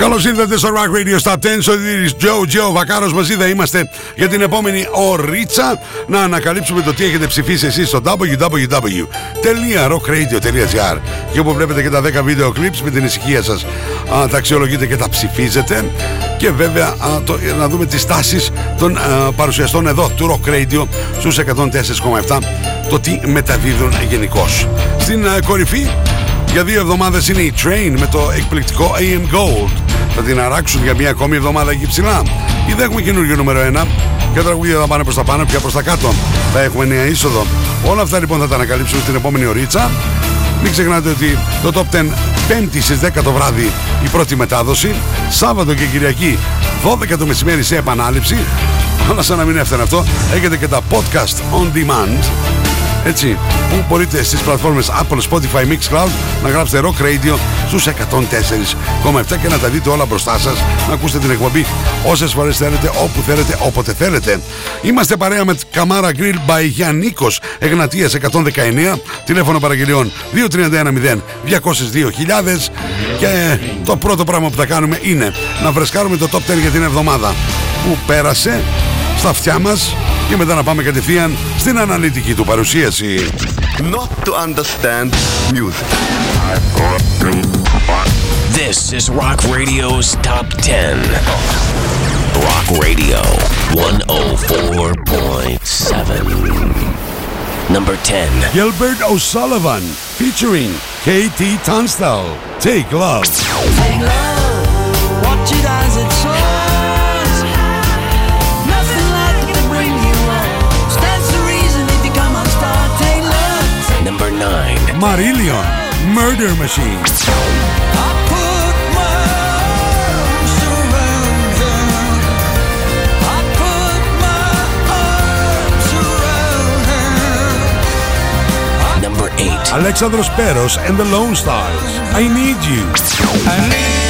Καλώς ήρθατε στο Rock Radio Stop 10. Ο Δίδη Joe Joe Βακάρος μαζί θα είμαστε για την επόμενη ωρίτσα να ανακαλύψουμε το τι έχετε ψηφίσει εσείς στο www.rockradio.gr και όπου βλέπετε και τα 10 βίντεο clips με την ησυχία σας τα αξιολογείτε και τα ψηφίζετε. Και βέβαια α, το, να δούμε τις τάσεις των α, παρουσιαστών εδώ του Rock Radio στους 104,7 το τι μεταδίδουν γενικώς. Στην α, κορυφή για δύο εβδομάδες είναι η Train με το εκπληκτικό AM Gold. Θα την αράξουν για μια ακόμη εβδομάδα εκεί ψηλά. Ήδη έχουμε καινούργιο νούμερο 1 και τραγούδια θα πάνε προς τα πάνω, πια προς τα κάτω. Θα έχουμε νέα είσοδο. Όλα αυτά λοιπόν θα τα ανακαλύψουμε στην επόμενη ωρίτσα. Μην ξεχνάτε ότι το Top 10 πέμπτη στις 10 το βράδυ η πρώτη μετάδοση. Σάββατο και Κυριακή 12 το μεσημέρι σε επανάληψη. Αλλά σαν να μην έφτανε αυτό, έχετε και τα podcast on demand έτσι, που μπορείτε στις πλατφόρμες Apple, Spotify, Mixcloud να γράψετε Rock Radio στους 104,7 και να τα δείτε όλα μπροστά σας, να ακούσετε την εκπομπή όσες φορές θέλετε, όπου θέλετε, όποτε θέλετε. Είμαστε παρέα με Καμάρα Grill by Γιάννικος, Εγνατίας 119, τηλέφωνο παραγγελιών 2310 202.000 και το πρώτο πράγμα που θα κάνουμε είναι να βρεσκάρουμε το top 10 για την εβδομάδα. Που πέρασε στα αυτιά μας και μετά να πάμε κατευθείαν στην αναλυτική του παρουσίαση. Not to understand music. This is Rock Radio's Top 10. Rock Radio 104.7. Number 10. Gilbert O'Sullivan featuring KT Tunstall. Take love. Take love, what you does it her. Number 8. Alexandros Peros and the Lone Stars. I need you. I need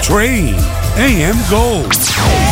Train. AM Gold.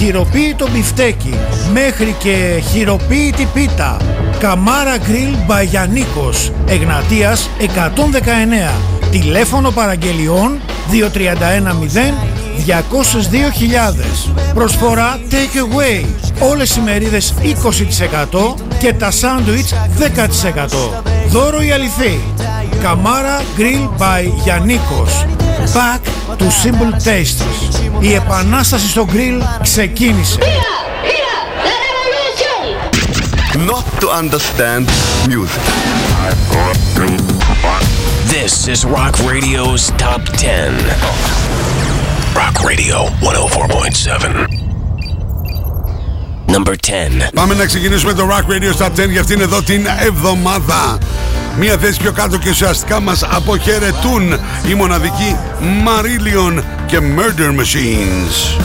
χειροποίητο μπιφτέκι, μέχρι και χειροποίητη πίτα. Καμάρα Grill by Γιαννίκος, Εγνατίας 119. Τηλέφωνο παραγγελιών 2310 202.000. Προσφορά take away. Όλες οι μερίδες 20% και τα σάντουιτς 10%. Δώρο η αληθή. Καμάρα Grill by Γιαννίκος. Back to simple tastes. Η επανάσταση στο grill ξεκίνησε. Not to understand music. This is Rock Radio's Top 10. Rock Radio 104.7. Number 10. Πάμε να ξεκινήσουμε το Rock Radio Top 10 για αυτήν εδώ την εβδομάδα. Μία θέση πιο κάτω και ουσιαστικά μας αποχαιρετούν οι μοναδικοί Marillion και Murder Machines.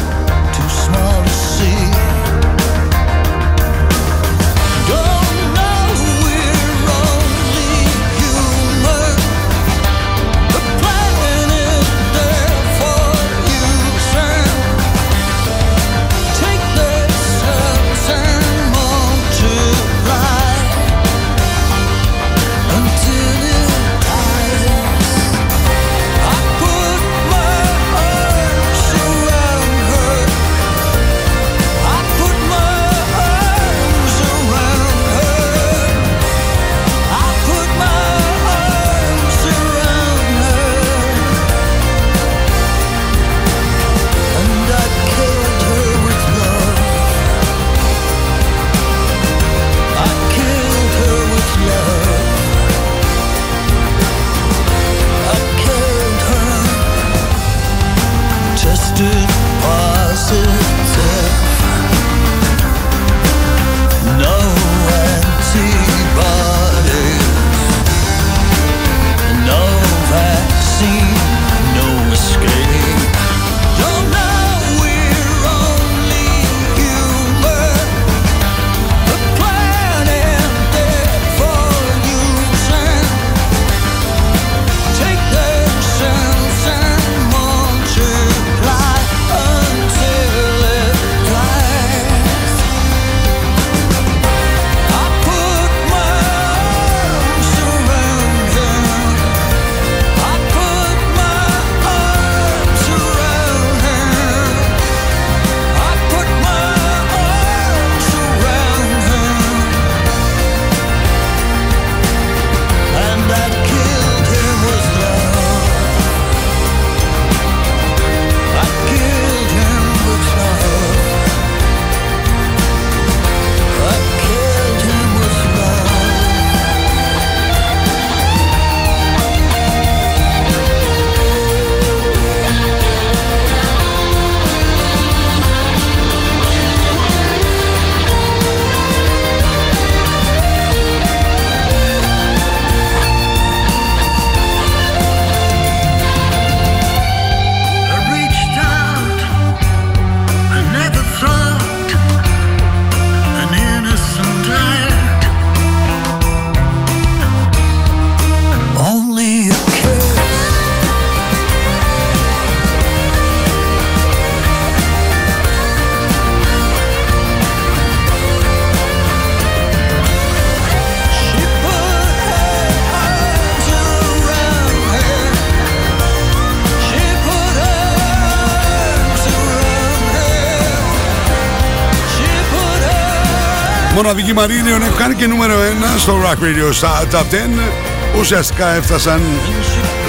Μοναδική Marillion έχουν κάνει και νούμερο 1 στο Rock Radio στα Top 10. Ουσιαστικά έφτασαν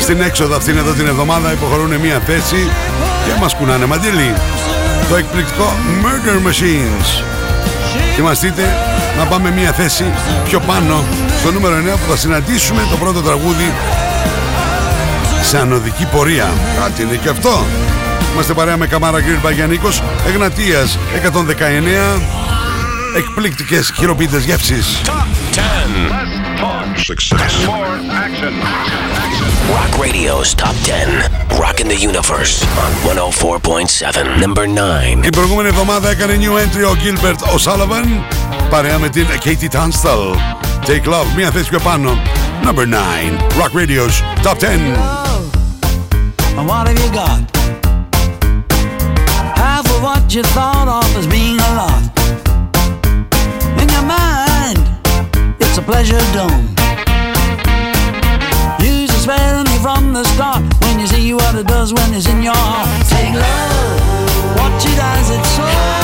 στην έξοδο αυτήν εδώ την εβδομάδα, υποχωρούν μία θέση και μας κουνάνε μαντήλι. Το εκπληκτικό Murder Machines. Θυμαστείτε να πάμε μία θέση πιο πάνω στο νούμερο 9 που θα συναντήσουμε το πρώτο τραγούδι σε ανωδική πορεία. Κάτι είναι και αυτό. Είμαστε παρέα με Καμάρα Γκριλ Παγιανίκος, Εγνατίας 119, εκπληκτικές χειροποίητες γεύσεις. Top 10. Success. More action. Rock Radio's Top 10. Rocking the Universe on 104.7. Number 9. Την προηγούμενη εβδομάδα έκανε new entry ο Gilbert O'Sullivan παρέα με την Katie Tunstall. Take Love, μία θέση πιο πάνω. Number 9. Rock Radio's Top 10. And what have you got? Half of what you thought of as being pleasure dome. Use the sparingly from the start when you see what it does when it's in your heart. Take love, watch it as it soars.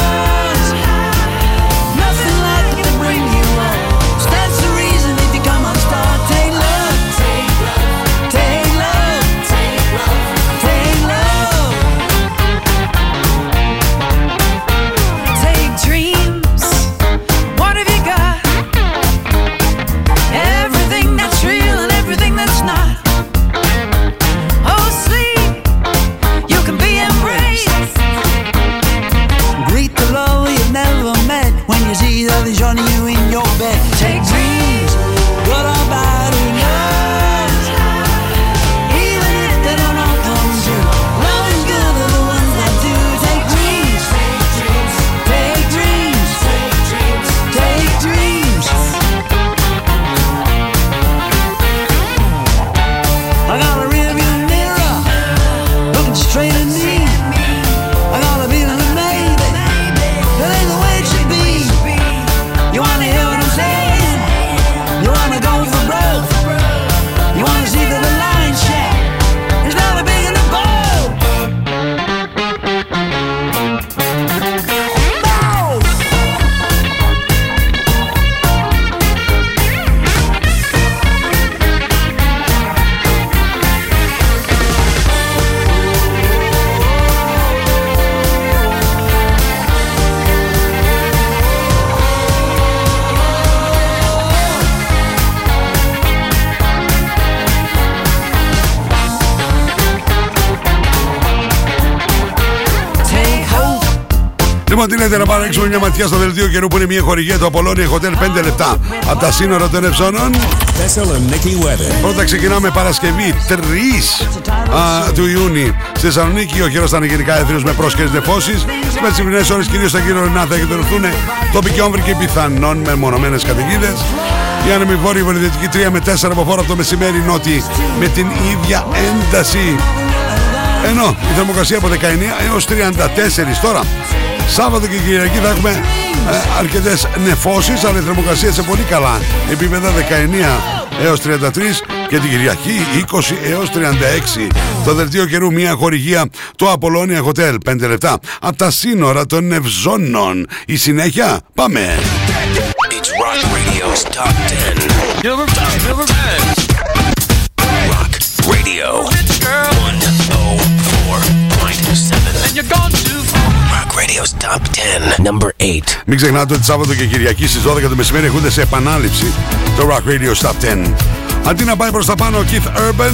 Λοιπόν, τι λέτε να πάμε να ρίξουμε μια ματιά στο δελτίο καιρού που είναι μια χορηγία του Apollonia Hotel 5 λεπτά από τα σύνορα των Ευζώνων. Thessaloniki weather. Πρώτα ξεκινάμε Παρασκευή 3 α, του Ιούνιου στη Θεσσαλονίκη. Ο καιρός θα είναι γενικά έθριο με πρόσκαιρες νεφώσεις. Με τις σημερινές ώρες κυρίως στα γύρω θα εκδηλωθούν τοπικοί όμβροι και πιθανόν με μονομένες καταιγίδες. Η άνεμη βόρεια βορειοδυτική 3 με 4 από φόρα από το μεσημέρι νότι με την ίδια ένταση. Ενώ η θερμοκρασία από 19 έως 34 τώρα. Σάββατο και Κυριακή θα έχουμε ε, αρκετές νεφώσεις, αλλά η θερμοκρασία σε πολύ καλά επίπεδα 19 έως 33 και την Κυριακή 20 έως 36. Το δελτίο καιρού μια χορηγία το Apollonia Hotel 5 λεπτά από τα σύνορα των Ευζώνων. Η συνέχεια πάμε. It's Rock Radio's Top 10. Number 10. Rock Radio 104.7. Rock Radio's Top 10. Number 8. Μην ξεχνάτε ότι Σάββατο και Κυριακή στις 12 το μεσημέρι έχονται σε επανάληψη το Rock Radio Top 10. Αντί να πάει προς τα πάνω ο Keith Urban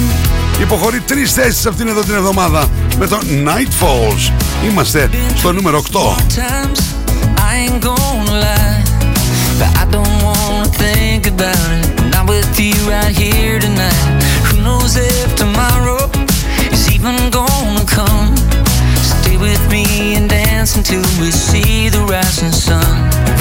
υποχωρεί τρεις θέσεις αυτήν εδώ την εβδομάδα με το Night Falls. Είμαστε στο νούμερο 8. Dance until we see the rising sun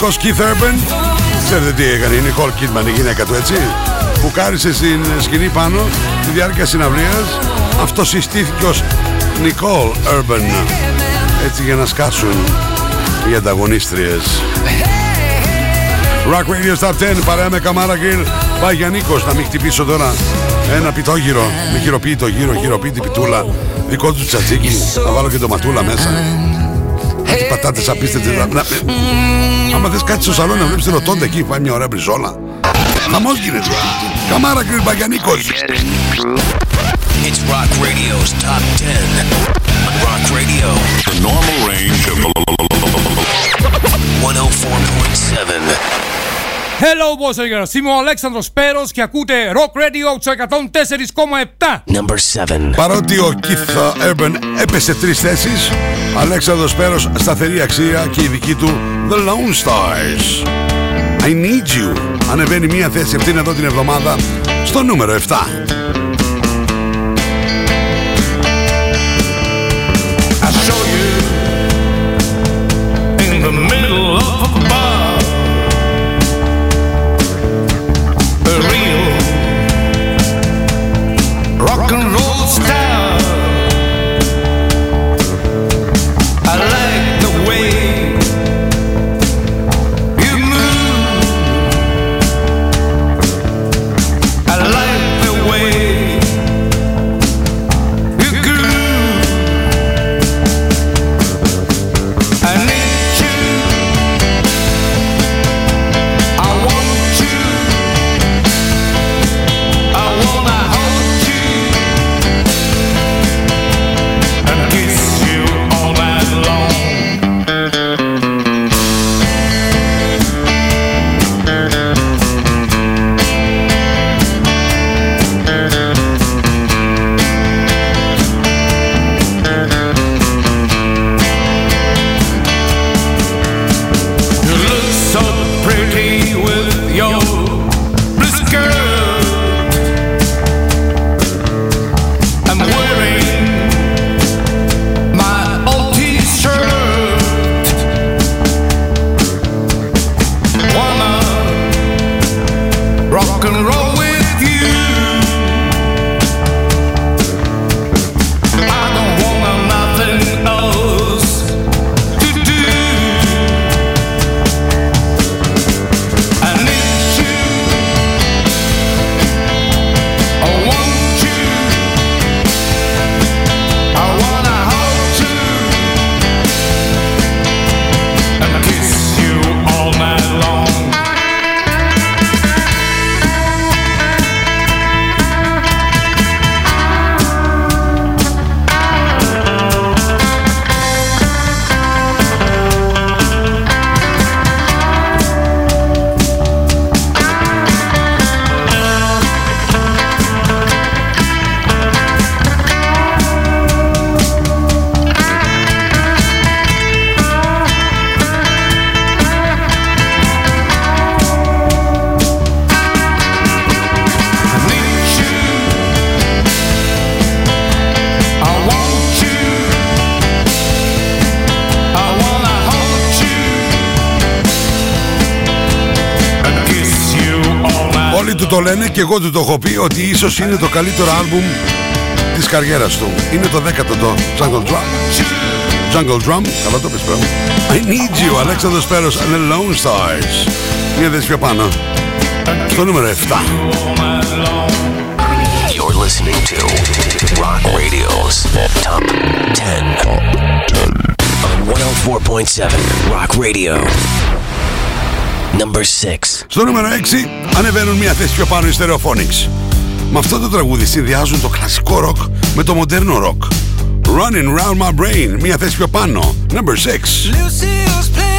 μοναδικός Keith Urban. Ξέρετε τι έκανε η Nicole Kidman η γυναίκα του έτσι; Που κάρισε στην σκηνή πάνω Τη διάρκεια συναυλίας. Αυτό συστήθηκε ως Nicole Urban. Έτσι για να σκάσουν οι ανταγωνίστριες. Rock Radio Stop 10 παρέα με Καμάρα Γκριλ Πάει για Νίκος να μην χτυπήσω τώρα ένα πιτόγυρο. Με χειροποίητο γύρο, χειροποίητη πιτούλα. Δικό του τσατζίκι. Θα βάλω και το ματούλα μέσα έχει πατάτες απίστευτες να- να- άμα θες κάτι στο σαλόνι να βλέπεις τη ρωτώντα εκεί πάει μια ωραία μπριζόλα χαμός γίνεται Καμάρα Γκριλ πάει για Νίκος It's Rock Radio's Top 10. On Rock Radio, The normal range of 104.7. Hello boys and girls, είμαι ο Αλέξανδρος Πέρος και ακούτε Rock Radio στο 104,7. Number 7. Παρότι ο Keith Urban έπεσε τρεις θέσεις Αλέξανδρος Πέρος σταθερή αξία και η δική του The Lone Stars I Need You ανεβαίνει μία θέση αυτήν εδώ την εβδομάδα στο νούμερο 7 εγώ του το έχω πει ότι ίσως είναι το καλύτερο άλμπουμ της καριέρας του. Είναι το δέκατο το Jungle Drum. Jungle Drum, καλά το πες πράγμα. I Need You, Αλέξανδρος Πέρος and the Lone Stars. Μια θέση πιο πάνω. Στο νούμερο 7 You're listening to Rock Radio's Top 10. On 104.7 Rock Radio. Number 6. Στο νούμερο 6 ανεβαίνουν μια θέση πιο πάνω οι Stereophonics. Με αυτό το τραγούδι συνδυάζουν το κλασικό ροκ με το μοντέρνο ροκ. Running Round My Brain, μια θέση πιο πάνω. Number 6.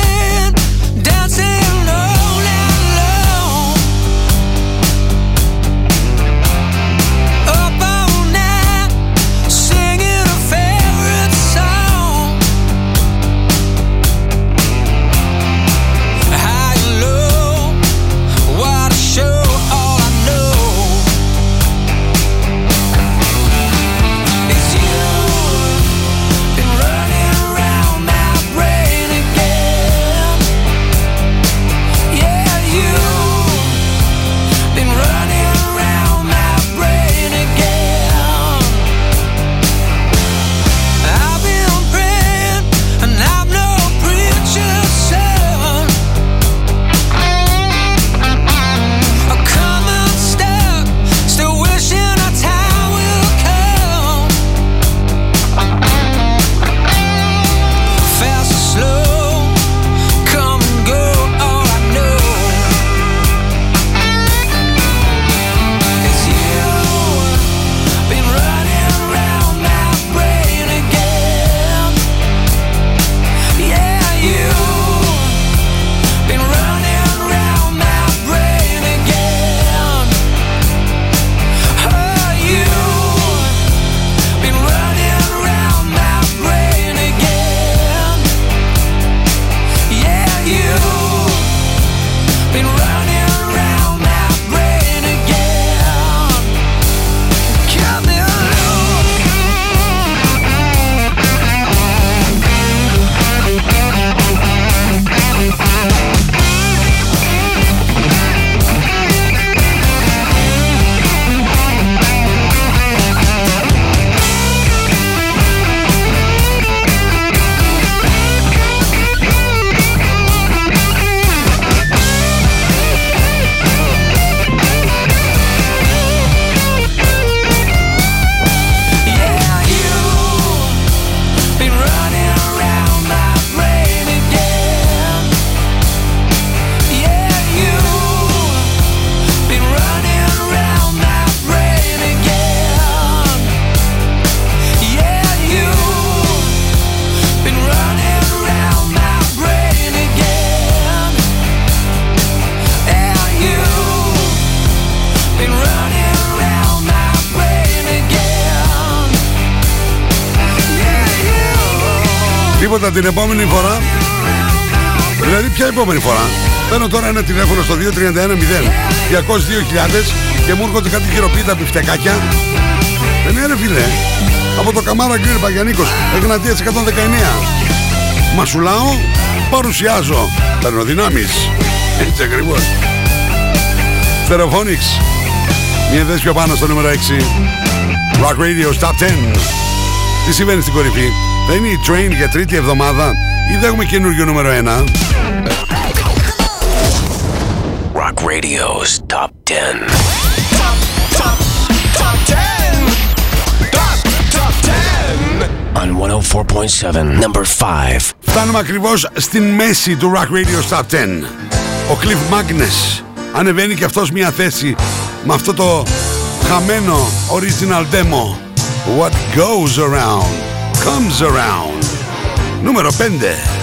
Τίποτα την επόμενη φορά. Δηλαδή ποια επόμενη φορά; Παίρνω τώρα ένα τηλέφωνο στο 2310 202.000 και μου έρχονται κάτι χειροποίητα πιφτεκάκια. Δεν είναι ρε φίλε. Από το Καμάρα Γκριλ Παγιανίκος, Εγνατίας 119. Μασουλάω, παρουσιάζω. Παίρνω δυνάμεις. Έτσι ακριβώς. Stereophonics. Μια θέση πιο πάνω στο νούμερο 6. Rock Radio Top 10. Τι συμβαίνει στην κορυφή; Θα είναι η Train για τρίτη εβδομάδα ή δεν έχουμε καινούργιο νούμερο 1. Rock Radio's Top 10. On 104.7, number 5. Φτάνουμε ακριβώς στην μέση του Rock Radio Top 10. Ο Cliff Magnus ανεβαίνει και αυτός μια θέση με αυτό το χαμένο original demo. What goes around; comes around. Número pende.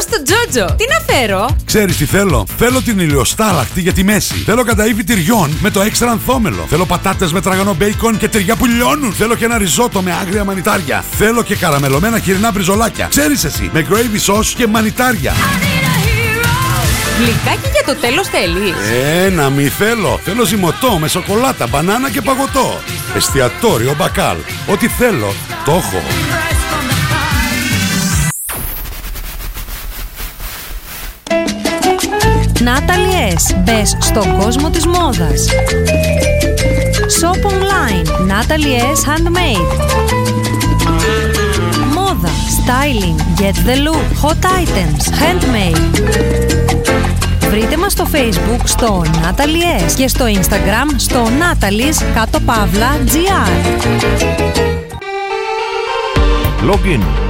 Around. Καλώ το Τζότζο. Τι να φέρω; Ξέρεις τι θέλω; Θέλω την ηλιοστάλακτη για τη μέση. Θέλω καταήφι τυριών με το έξτρα ανθόμελο. Θέλω πατάτες με τραγανό μπέικον και τυριά που λιώνουν. Θέλω και ένα ριζότο με άγρια μανιτάρια. Θέλω και καραμελωμένα χοιρινά μπριζολάκια. Ξέρεις εσύ, με gravy sauce και μανιτάρια. Γλυκάκι για το τέλος θέλει. Ε, να μη θέλω. Θέλω ζυμωτό με σοκολάτα, μπανάνα και παγωτό. Εστιατόριο μπακάλ. Ό,τι θέλω, το έχω. Natalie S. Μπες στον κόσμο της μόδας. Shop online. Natalie S. Handmade. Μόδα. Styling. Get the look. Hot items. Handmade. Βρείτε μας στο Facebook στο Natalie S και στο Instagram στο Natalie's κάτω παύλα GR. Login,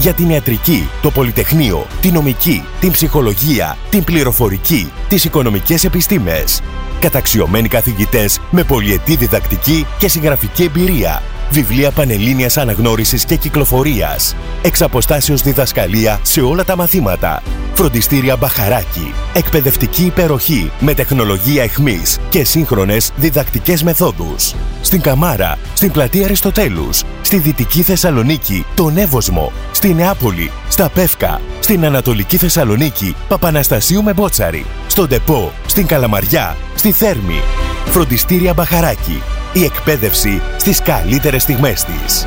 Για την ιατρική, το πολυτεχνείο, την νομική, την ψυχολογία, την πληροφορική, τις οικονομικές επιστήμες. Καταξιωμένοι καθηγητές με πολυετή διδακτική και συγγραφική εμπειρία. Βιβλία πανελλήνιας αναγνώρισης και κυκλοφορίας. Εξ αποστάσεως διδασκαλία σε όλα τα μαθήματα. Φροντιστήρια Μπαχαράκι. Εκπαιδευτική υπεροχή με τεχνολογία εχμής και σύγχρονες διδακτικές μεθόδους. Στην Καμάρα, στην πλατεία Αριστοτέλους, στη Δυτική Θεσσαλονίκη, τον Εύωσμο, στη Νεάπολη, στα Πεύκα, στην Ανατολική Θεσσαλονίκη, Παπαναστασίου με Μπότσαρη, στον Τεπό, στην Καλαμαριά, στη Θέρμη. Φροντιστήρια Μπαχαράκι. Η εκπαίδευση στις καλύτερες στιγμές της.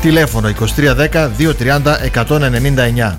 Τηλέφωνο 2310 230 199.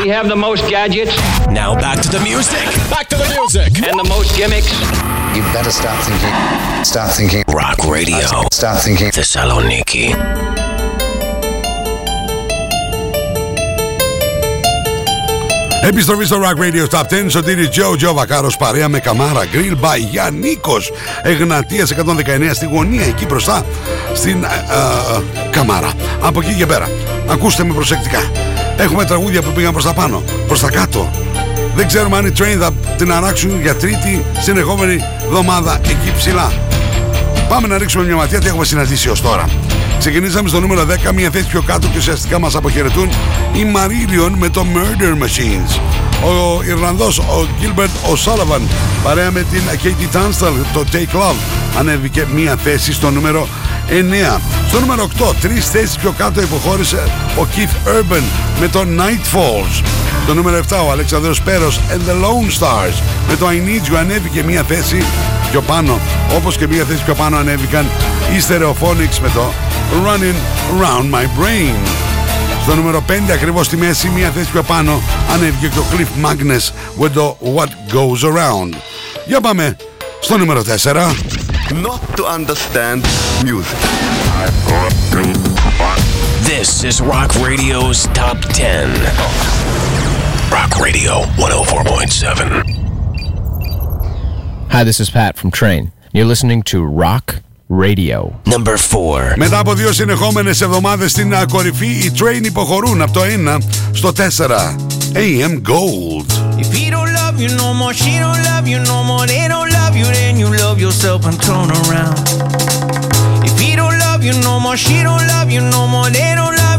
We have the most gadgets. Now back to the music. Back to the music. And the most gimmicks. You better start thinking. Start thinking. Rock Radio. Start thinking. Thessaloniki. Επιστροφή στο Rock Radio Top 10 Σωτήρι Τζο Τζο Βακάρος παρέα με Καμάρα Grill by Γιάννικος Εγνατίας 119 στη γωνία εκεί μπροστά στην α, α, Καμάρα Από εκεί και πέρα Ακούστε με προσεκτικά. Έχουμε τραγούδια που πήγαν προς τα πάνω Προς τα κάτω. Δεν ξέρουμε αν οι train θα την αράξουν για τρίτη συνεχόμενη εβδομάδα εκεί ψηλά. Πάμε να ρίξουμε μια ματιά τι έχουμε συναντήσει ως τώρα. Ξεκινήσαμε στο νούμερο 10, μια θέση πιο κάτω και ουσιαστικά μας αποχαιρετούν οι Marillion με το Murder Machines. Ο Ιρλανδός, ο Gilbert O'Sullivan, παρέα με την Katie Tunstall, το Take Love, ανέβηκε μια θέση στο νούμερο 9. Στο νούμερο 8, τρεις θέσεις πιο κάτω υποχώρησε ο Keith Urban με το Night Falls. Το νούμερο 7, ο Αλεξανδρός Πέρος and the Lone Stars με το I Need You ανέβηκε μια θέση πιο πάνω. Όπως και μια θέση πιο πάνω ανέβηκαν οι Stereophonics με το Running Around My Brain. Στο νούμερο 5 ακριβώς στη μέση, μια θέση πιο πάνω, ανέβηκε και ο Cliff Magnus with το What Goes Around. Για πάμε στο νούμερο 4. Not to understand music. This is Rock Radio's Top 10. Rock Radio 104.7. Hi, this is Pat from Train. You're listening to Rock Radio. Number 4. Μετά από δύο συνεχόμενες εβδομάδες στην α, κορυφή, οι Train υποχωρούν από το 1 στο 4. AM Gold. If he don't love you no more, she don't love you no more, they don't love you, then you love yourself and turn around. If he don't love you no more, she don't love you no more, they don't love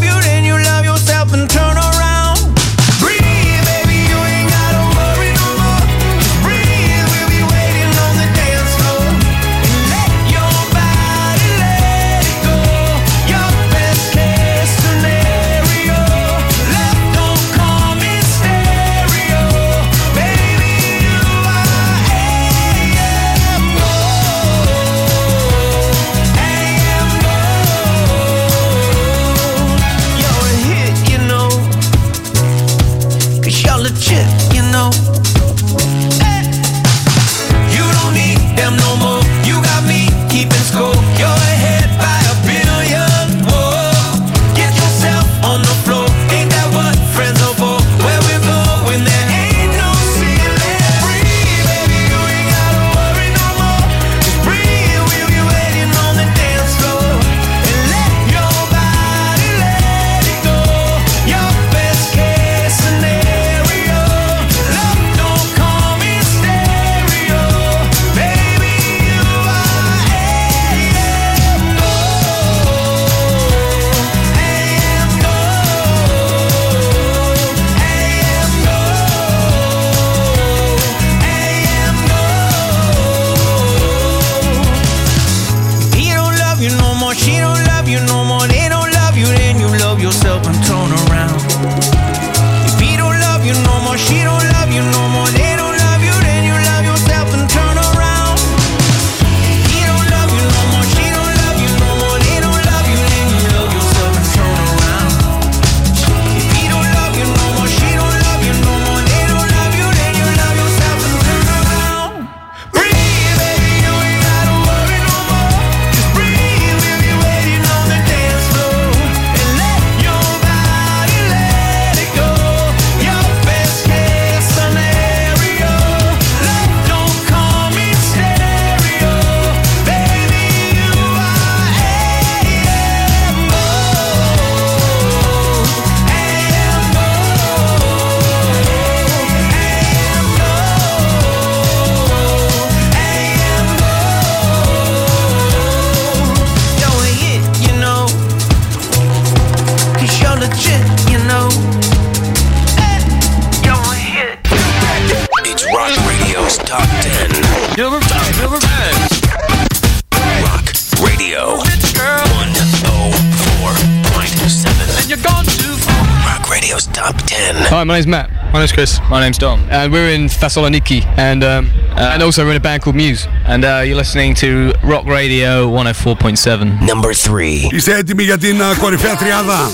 name's Matt. My name's Chris. My name's Dom. And we're in Thessaloniki, and um, and also we're in a band called Muse. And uh, you're listening to Rock Radio 104.7. Number 3. Είστε έτοιμοι για την α, κορυφαία τριάδα.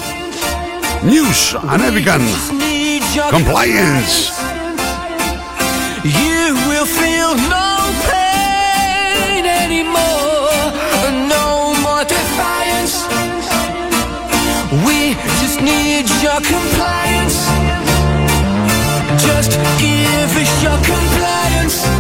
News ανέβηκαν. Compliance. You will feel no pain anymore, no more defiance. We just need your compliance. Just give us your compliance.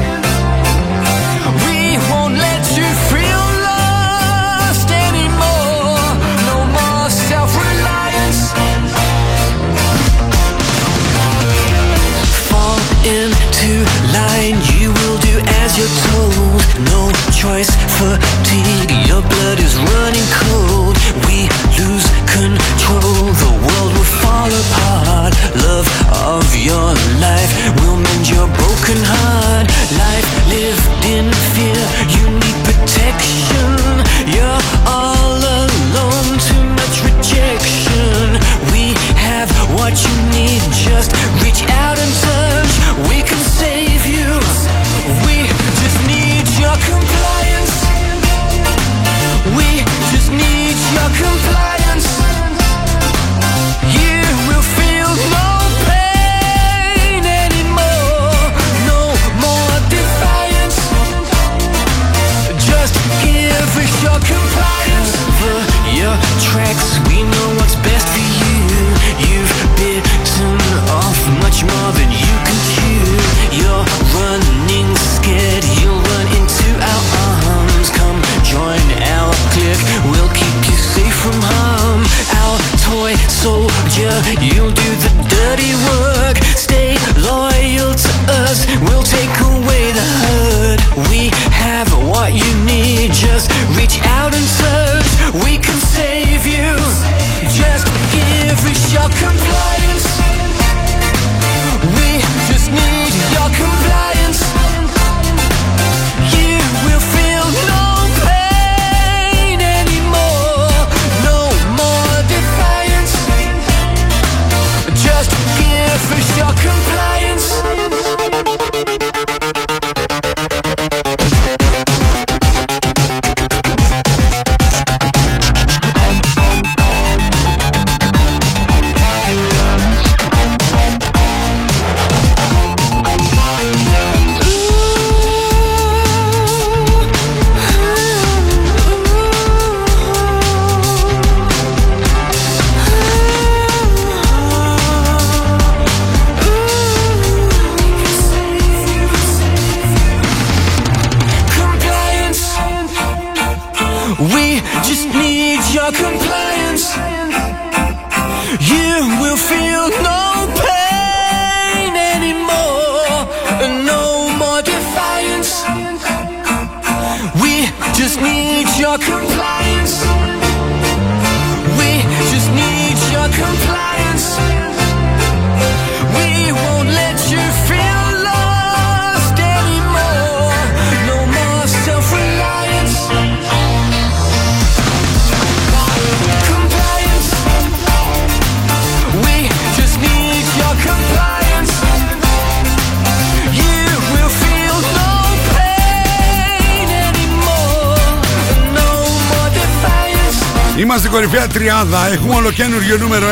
Τριάδα. Έχουμε ολοκένουργιο νούμερο 1.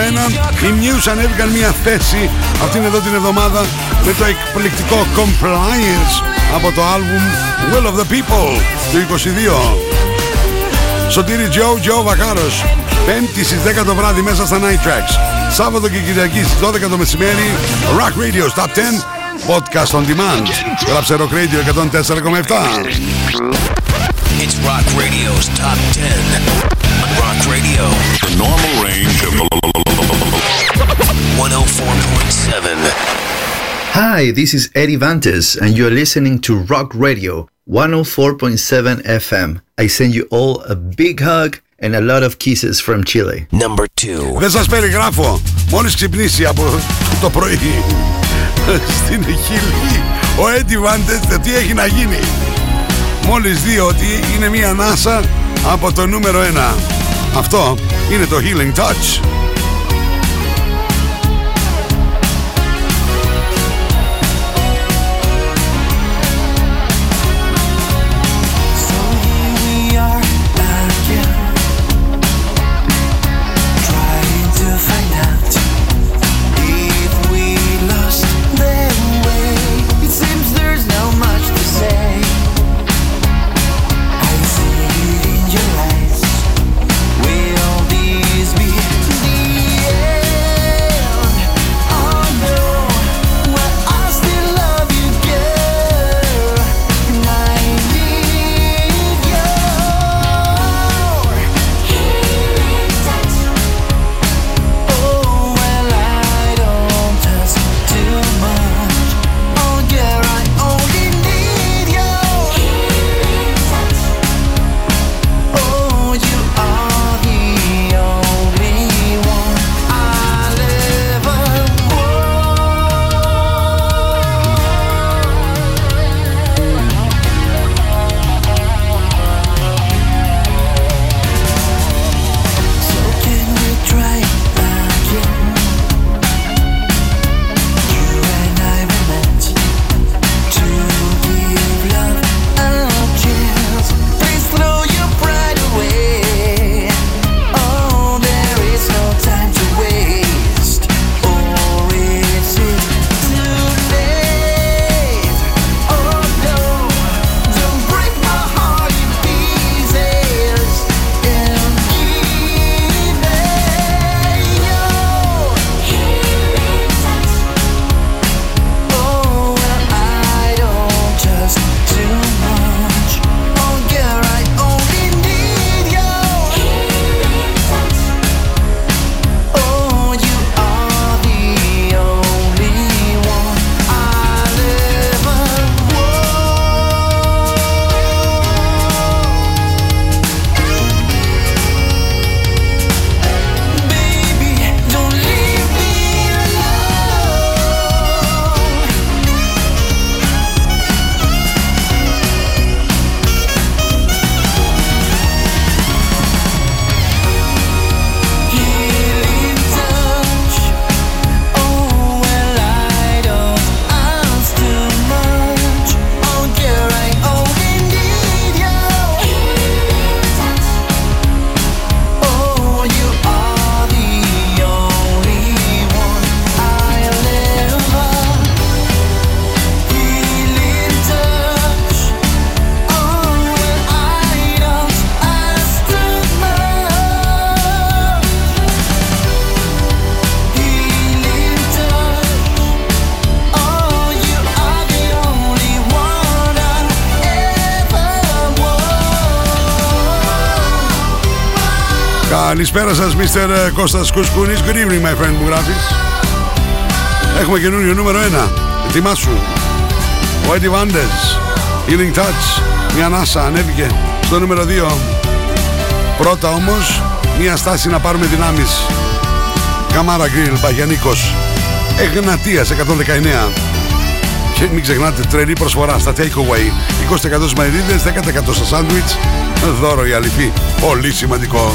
Οι News ανέβηκαν μια θέση αυτήν εδώ την εβδομάδα με το εκπληκτικό Compliance από το άλμπουμ Will of the People του 22. Σωτήρι Τζο, Τζο Βακάρος. Πέμπτη στις 10 το βράδυ μέσα στα Night Tracks. Σάββατο και Κυριακή στις 12 το μεσημέρι Rock Radio Top 10 Podcast on Demand. Γράψε Rock Radio 104,7. It's Rock Radio's top 10. On Rock Radio, The normal range of 104.7. Hi, this is Eddie Vantes, and you're listening to Rock Radio 104.7 FM. I send you all a big hug and a lot of kisses from Chile. Number 2. Δεν σας περιγράφω Μόλις ξυπνήσει από το πρωί Στην Χιλή Ο Έντι Βάντες Τι έχει να γίνει Μόλις δει ότι είναι μία ανάσα από το νούμερο 1. Αυτό είναι το Healing Touch. Καλησπέρα σας, Mr. Κώστας Κουσκούνης. Good evening, my friend, μου γράφεις. Έχουμε καινούριο νούμερο 1. Ετοιμάσου. Ο Eddie Vanders. Healing Touch. Μια ανάσα ανέβηκε στο νούμερο 2. Πρώτα όμως, μια στάση να πάρουμε δυνάμεις. Καμάρα Γκριλ, Παγιανίκος. Εγνατίας 119. Και μην ξεχνάτε τρελή προσφορά στα takeaway. 20% στις μανιτίδες, 10% στα σάντουιτς. Δώρο η αληθή. Πολύ σημαντικό.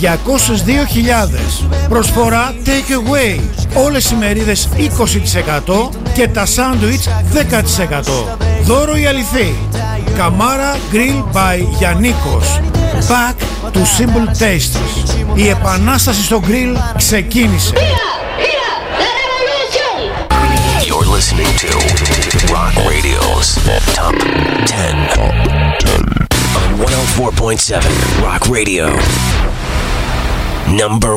202.000. Προσφορά take away. Όλες οι μερίδες 20% και τα σάντουιτς 10%. Δώρο η αληθή. Καμάρα Grill by Γιαννίκος. Back to simple tastes. Η επανάσταση στο grill ξεκίνησε. You're listening to Rock Radio's Top 10. On 104.7 Rock Radio. Number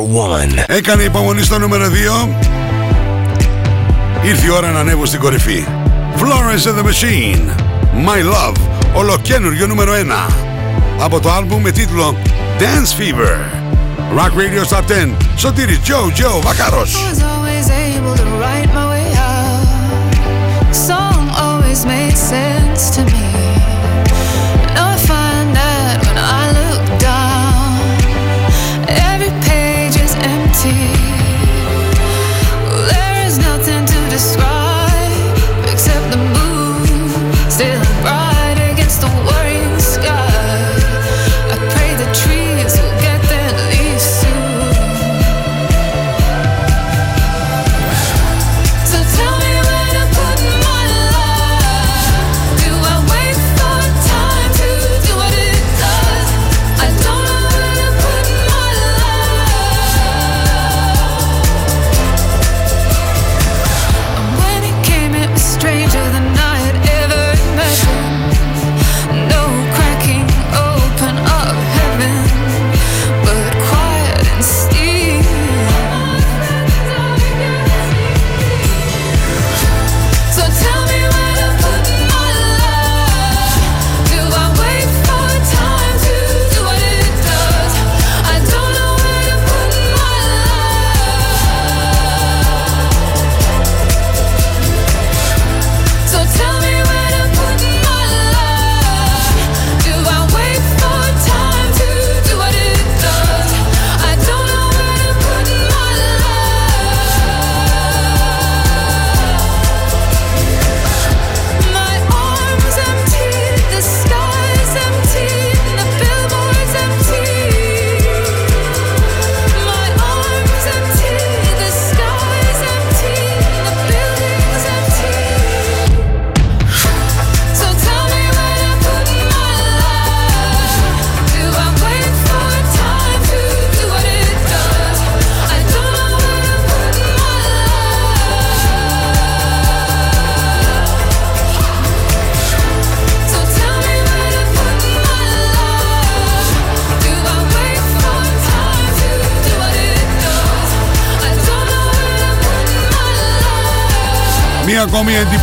1. Έκανε υπομονή στο νούμερο 2. Ήρθε η ώρα να ανέβω στην κορυφή. Florence and the Machine. My Love, ολοκένουργιο νούμερο 1 από το άλμπουμ με τίτλο Dance Fever. Rock Radio Top 10, Σωτήρης Joe Joe Βακάρος. was always able to write my way out. Song always made sense to me. the world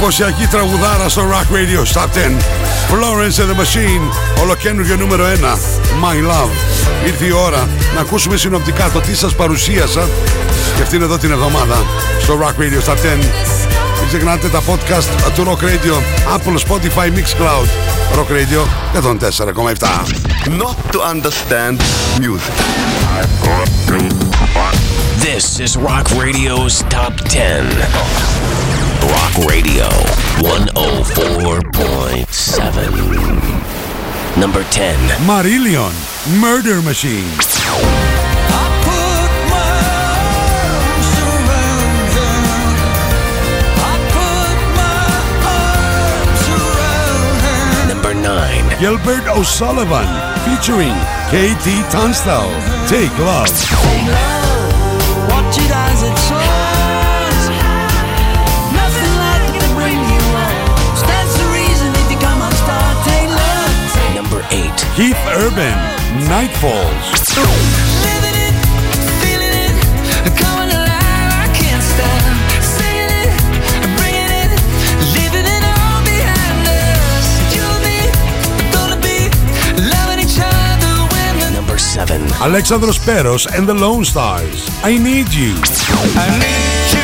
εντυπωσιακή τραγουδάρα στο Rock Radio Top 10 Florence and the Machine Ολοκένουργιο νούμερο 1 My Love Ήρθε η ώρα να ακούσουμε συνοπτικά το τι σας παρουσίασα Και αυτήν εδώ την εβδομάδα Στο Rock Radio Top 10 Μην ξεχνάτε τα podcast του Rock Radio Apple, Spotify, Mixcloud Rock Radio 104,7 Not to understand music. This is Rock Radio's Top 10. Rock Radio 104.7. Number 10. Marillion Murder Machine Number 9. Gilbert O'Sullivan featuring KT Tunstall Take Love the Number 7. Alexandros Peros and the Lone Stars. I Need You. I need you.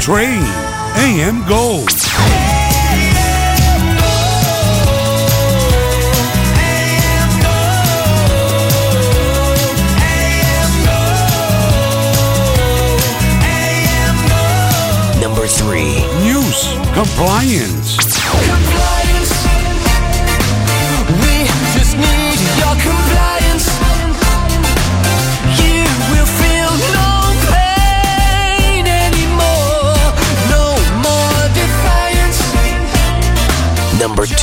Train AM Gold Number three. News. Compliance.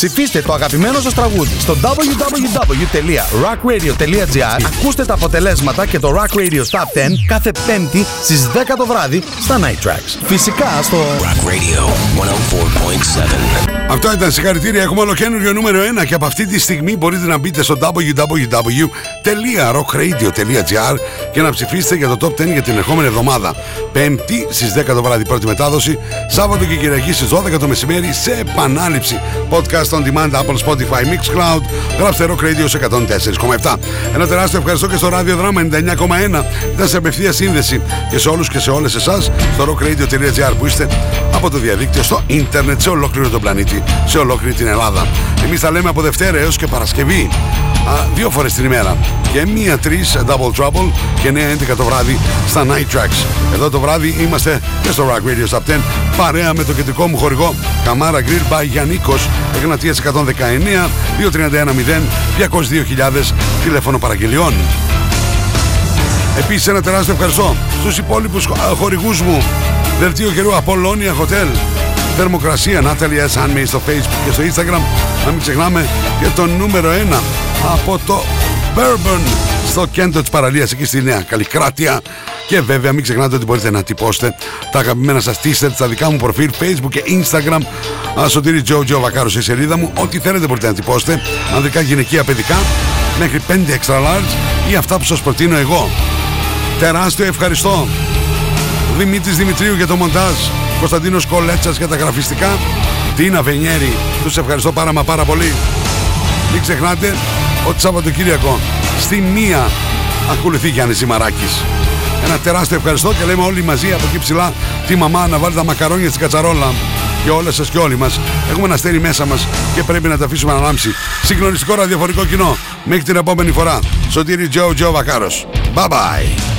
Ψηφίστε το αγαπημένο σας τραγούδι στο www.rockradio.gr Ακούστε τα αποτελέσματα και το Rock Radio Top 10 κάθε πέμπτη στις 10 το βράδυ στα Night Tracks. Φυσικά στο Rock Radio 104.7. Αυτό ήταν συγχαρητήρια. Έχουμε ολοκένουργιο νούμερο 1 και από αυτή τη στιγμή μπορείτε να μπείτε στο www.rockradio.gr και να ψηφίσετε για το top 10 για την ερχόμενη εβδομάδα. Πέμπτη στις 10 το βράδυ πρώτη μετάδοση. Σάββατο και Κυριακή στις 12 το μεσημέρι σε επανάληψη. Podcast on demand Apple, Spotify, Mixcloud. Γράψτε Rock Radio σε 104,7. Ένα τεράστιο ευχαριστώ και στο ράδιο δράμα 99,1. Ήταν σε απευθεία σύνδεση και σε όλους και σε όλες εσάς στο rockradio.gr που είστε από το διαδίκτυο στο ίντερνετ σε ολόκληρο τον πλανήτη, σε ολόκληρη την Ελλάδα. Εμείς τα λέμε από Δευτέρα έως και Παρασκευή. Α, δύο φορές την ημέρα. Και μία τρεις Double Trouble και 9-11 το βράδυ στα Night Tracks. Εδώ το βράδυ είμαστε και στο Rock Radio Stop 10 παρέα με το κεντρικό μου χορηγό Καμάρα Grill by Γιαννίκος Εγνατίας 119 2310 202.000 τηλέφωνο παραγγελιών. Επίσης ένα τεράστιο ευχαριστώ στους υπόλοιπους χο- χορηγούς μου. Δελτίο καιρού Απολώνια Hotel. Θερμοκρασία Natalia S. Handmade στο Facebook και στο Instagram Να μην ξεχνάμε και το νούμερο 1 από το Bourbon στο κέντρο της παραλίας εκεί στη Νέα Καλλικράτεια. Και βέβαια μην ξεχνάτε ότι μπορείτε να τυπώσετε τα αγαπημένα σας t-shirts στα δικά μου προφίλ Facebook και Instagram. Α, Σωτήρι Τζο Τζο Βακάρος στη σελίδα μου. Ό,τι θέλετε μπορείτε να τυπώσετε. Ανδρικά, γυναικεία, παιδικά μέχρι 5 extra large. Ή αυτά που σας προτείνω εγώ τεράστιο ευχαριστώ. Δημήτρης Δημητρίου για το μοντάζ Κωνσταντίνος Κολέτσας για τα γραφιστικά Τίνα Βενιέρη Τους ευχαριστώ πάρα μα πάρα πολύ. Μην ξεχνάτε ότι Σαββατοκύριακο Στη μία ακολουθεί Γιάννης Ζημαράκης. Ένα τεράστιο ευχαριστώ και λέμε όλοι μαζί από εκεί ψηλά Τη μαμά να βάλει τα μακαρόνια στην κατσαρόλα και όλες σας και όλοι μας. Έχουμε ένα αστέρι μέσα μας και πρέπει να τα αφήσουμε να ανάμψει Συγκλονιστικό ραδιοφορικό κοινό. Μέχρι την επόμενη φορά. Σωτήρι Τζο Τζο Βακάρος Bye bye